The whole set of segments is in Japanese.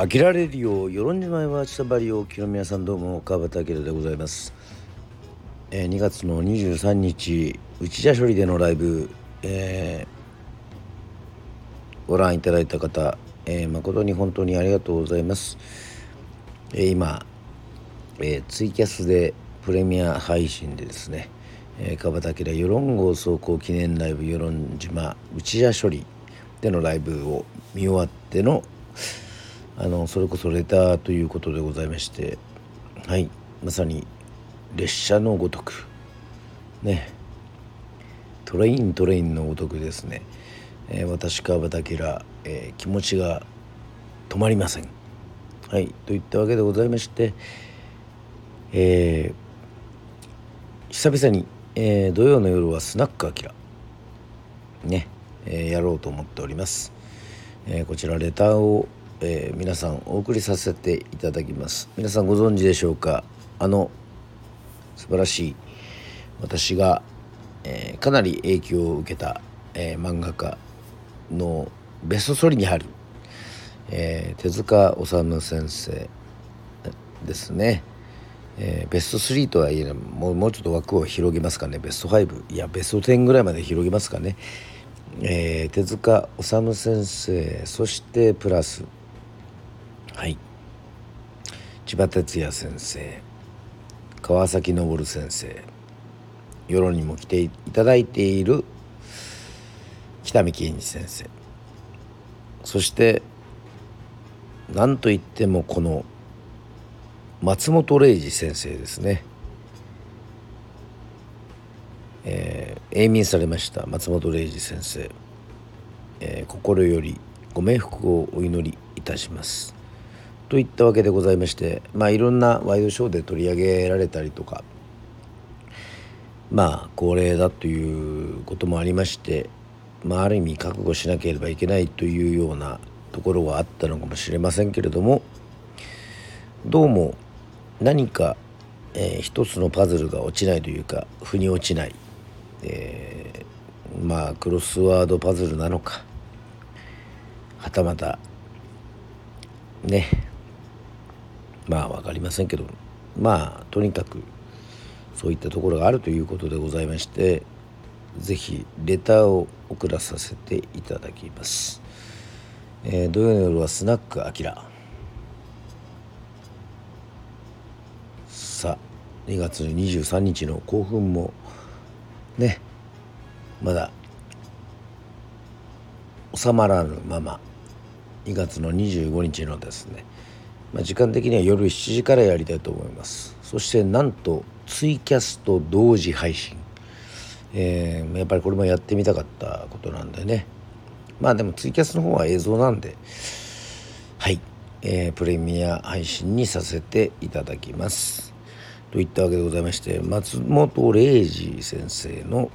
飽きられるよう、与論島は千葉りを清宮さんどうも川端明でございます、えー、2月の23日内田処理でのライブ、えー、ご覧いただいた方、えー、誠に本当にありがとうございます、えー、今、えー、ツイキャスでプレミア配信でですね、えー、川端明与論号走行記念ライブ与論島内田処理でのライブを見終わってのあのそれこそレターということでございましてはいまさに列車のごとくねトレイントレインのごとくですね、えー、私川端明、えー、気持ちが止まりません。はいといったわけでございましてえー、久々に、えー、土曜の夜はスナックアキラね、えー、やろうと思っております、え、こちらレターをえー、皆さんお送りさせていただきます。皆さんご存知でしょうか？あの素晴らしい私が、えー、かなり影響を受けた、えー、漫画家のベスト3に入る、え手塚治虫先生ですね、えベスト3とはいえもうもうちょっと枠を広げますかね。ベスト5いやベスト10ぐらいまで広げますかね、え手塚治虫先生そしてプラスはい。千葉哲也先生川崎昇先生世論にも来ていただいている北見健二先生。そして何といってもこの松本零士先生ですね、えー、永眠されました松本零士先生、えー、心よりご冥福をお祈りいたします。といったわけでございましてまあいろんなワイドショーで取り上げられたりとかまあ高齢だということもありましてまあある意味覚悟しなければいけないというようなところはあったのかもしれませんけれどもどうも何か、えー、一つのパズルが落ちないというか腑に落ちない、えー、まあクロスワードパズルなのかはたまたねまあ分かりませんけどまあとにかくそういったところがあるということでございまして是非レターを送らさせていただきます、えー、土曜の夜はスナックあきらさあ2月23日の興奮もねまだ収まらぬまま2月の25日のですねまあ、時間的には夜7時からやりたいと思います。そしてなんとツイキャスト同時配信、えー、やっぱりこれもやってみたかったことなんでね。まあでもツイキャスの方は映像なんではい、えー、プレミア配信にさせていただきます。といったわけでございまして松本零士先生の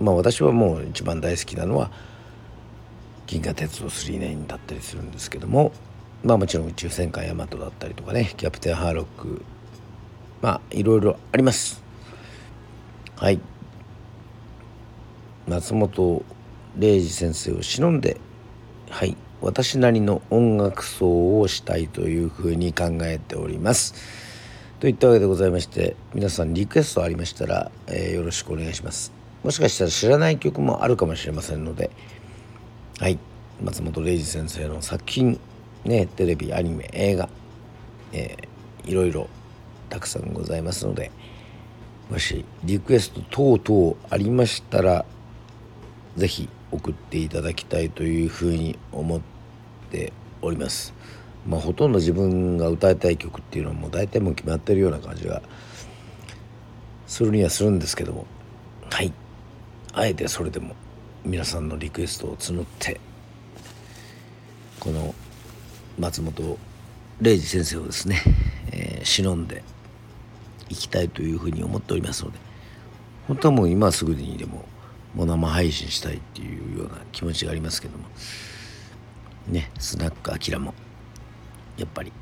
まあ私はもう一番大好きなのは銀河鉄道999だったりするんですけどもまあもちろん宇宙戦艦ヤマトだったりとかねキャプテンハーロックまあいろいろあります。はい。松本零士先生を忍んではい。私なりの音楽奏をしたいというふうに考えております。といったわけでございまして皆さんリクエストありましたら、えー、よろしくお願いします。もしかしたら知らない曲もあるかもしれませんのではい。松本零士先生の作品ねテレビアニメ映画、えー、いろいろたくさんございますのでもしリクエスト等々ありましたら是非送っていただきたいというふうに思っております。まあ、ほとんど自分が歌いたい曲っていうのはもう大体もう決まってるような感じがするにはするんですけどもはいあえてそれでも皆さんのリクエストを募ってこの松本零士先生をですね、えー、忍んでいきたいというふうに思っておりますので本当はもう今すぐにでももう生配信したいっていうような気持ちがありますけどもねスナックアキラもやっぱり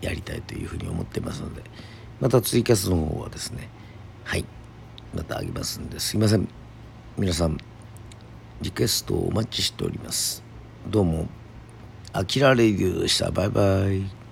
やりたいというふうに思ってますのでまたツイキャスの方はですねはいまたあげますんですいません。皆さんリクエストをお待ちしております。どうも。アキラレディオでした。バイバイ。